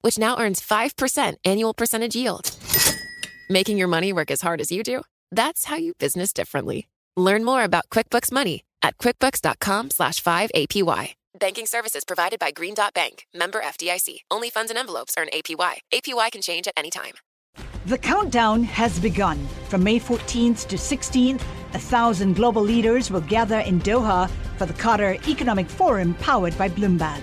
which now earns 5% annual percentage yield. Making your money work as hard as you do? That's how you business differently. Learn more about QuickBooks Money at quickbooks.com slash 5APY. Banking services provided by Green Dot Bank, member FDIC. Only funds and envelopes earn APY. APY can change at any time. The countdown has begun. From May 14th to 16th, a thousand global leaders will gather in Doha for the Qatar Economic Forum powered by Bloomberg.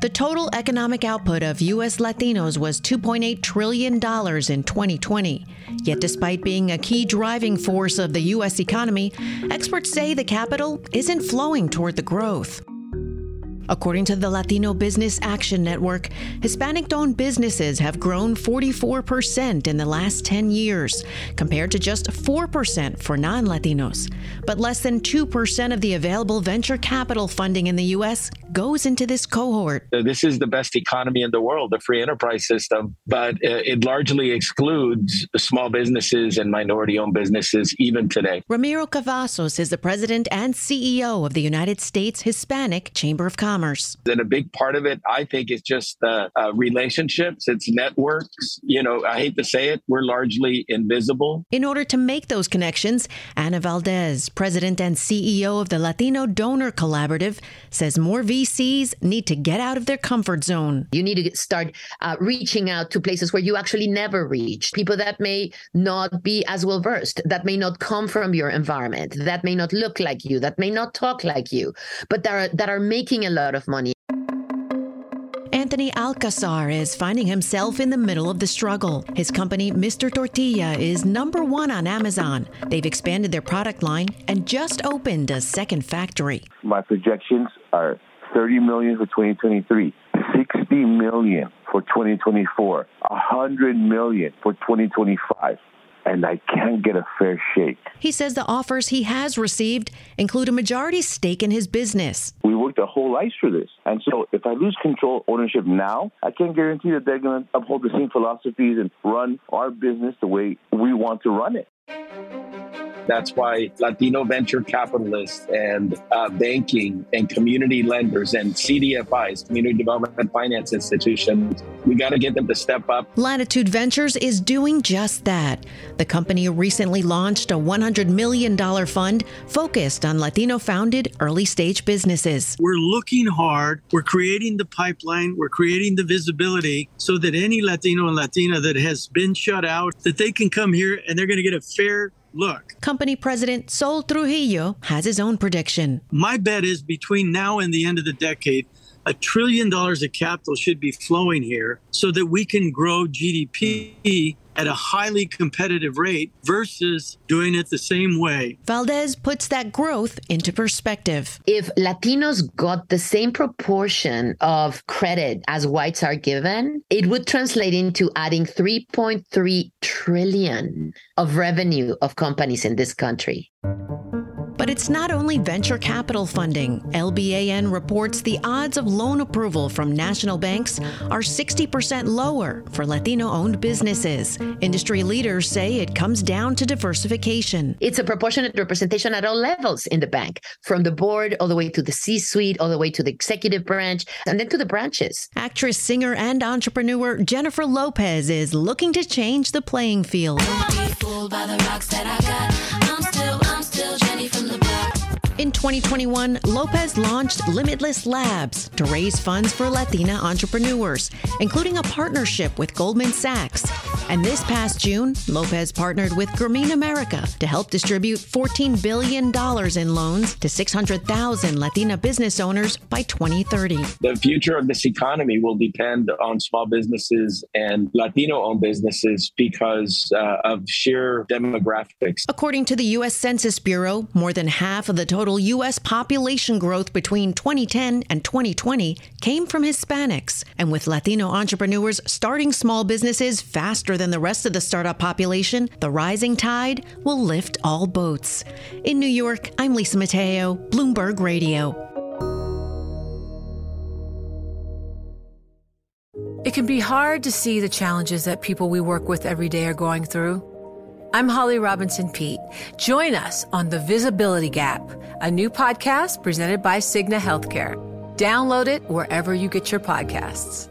The total economic output of U.S. Latinos was $2.8 trillion in 2020. Yet, despite being a key driving force of the U.S. economy, experts say the capital isn't flowing toward the growth. According to the Latino Business Action Network, Hispanic owned businesses have grown 44% in the last 10 years, compared to just 4% for non Latinos. But less than 2% of the available venture capital funding in the U.S. goes into this cohort. This is the best economy in the world, the free enterprise system, but uh, it largely excludes small businesses and minority owned businesses even today. Ramiro Cavazos is the president and CEO of the United States Hispanic Chamber of Commerce commerce. And a big part of it, I think, is just the uh, relationships, it's networks. You know, I hate to say it, we're largely invisible. In order to make those connections, Ana Valdez, president and CEO of the Latino Donor Collaborative, says more VCs need to get out of their comfort zone. You need to start uh, reaching out to places where you actually never reach, people that may not be as well versed, that may not come from your environment, that may not look like you, that may not talk like you, but that are, that are making a lot lot of money. Anthony Alcazar is finding himself in the middle of the struggle. His company, Mr. Tortilla, is number one on Amazon. They've expanded their product line and just opened a second factory. My projections are 30 million for 2023, 60 million for 2024, 100 million for 2025 and I can't get a fair shake. He says the offers he has received include a majority stake in his business. We worked a whole life for this. And so if I lose control ownership now, I can't guarantee that they're going to uphold the same philosophies and run our business the way we want to run it. That's why Latino venture capitalists and uh, banking and community lenders and CDFIs, community development finance institutions, we got to get them to step up. L'ATTITUDE Ventures is doing just that. The company recently launched a $100 million fund focused on Latino founded early stage businesses. We're looking hard, we're creating the pipeline, we're creating the visibility so that any Latino and Latina that has been shut out, that they can come here and they're going to get a fair look. Company president Sol Trujillo has his own prediction. My bet is between now and the end of the decade, a trillion dollars of capital should be flowing here so that we can grow GDP at a highly competitive rate versus doing it the same way. Valdez puts that growth into perspective. If Latinos got the same proportion of credit as whites are given, it would translate into adding 3.3 trillion of revenue of companies in this country. But it's not only venture capital funding. LBAN reports the odds of loan approval from national banks are 60% lower for Latino owned businesses. Industry leaders say it comes down to diversification. It's a proportionate representation at all levels in the bank, from the board all the way to the C suite, all the way to the executive branch, and then to the branches. Actress, singer, and entrepreneur Jennifer Lopez is looking to change the playing field. In 2021, Lopez launched Limitless Labs to raise funds for Latina entrepreneurs, including a partnership with Goldman Sachs. And this past June, Lopez partnered with Grameen America to help distribute $14 billion in loans to 600,000 Latina business owners by 2030. The future of this economy will depend on small businesses and Latino owned businesses because uh, of sheer demographics. According to the U.S. Census Bureau, more than half of the total U.S. population growth between 2010 and 2020 came from Hispanics. And with Latino entrepreneurs starting small businesses faster than the rest of the startup population, the rising tide will lift all boats. In New York, I'm Lisa Mateo, Bloomberg Radio. It can be hard to see the challenges that people we work with every day are going through. I'm Holly Robinson Peete. Join us on The Visibility Gap, a new podcast presented by Cigna Healthcare. Download it wherever you get your podcasts.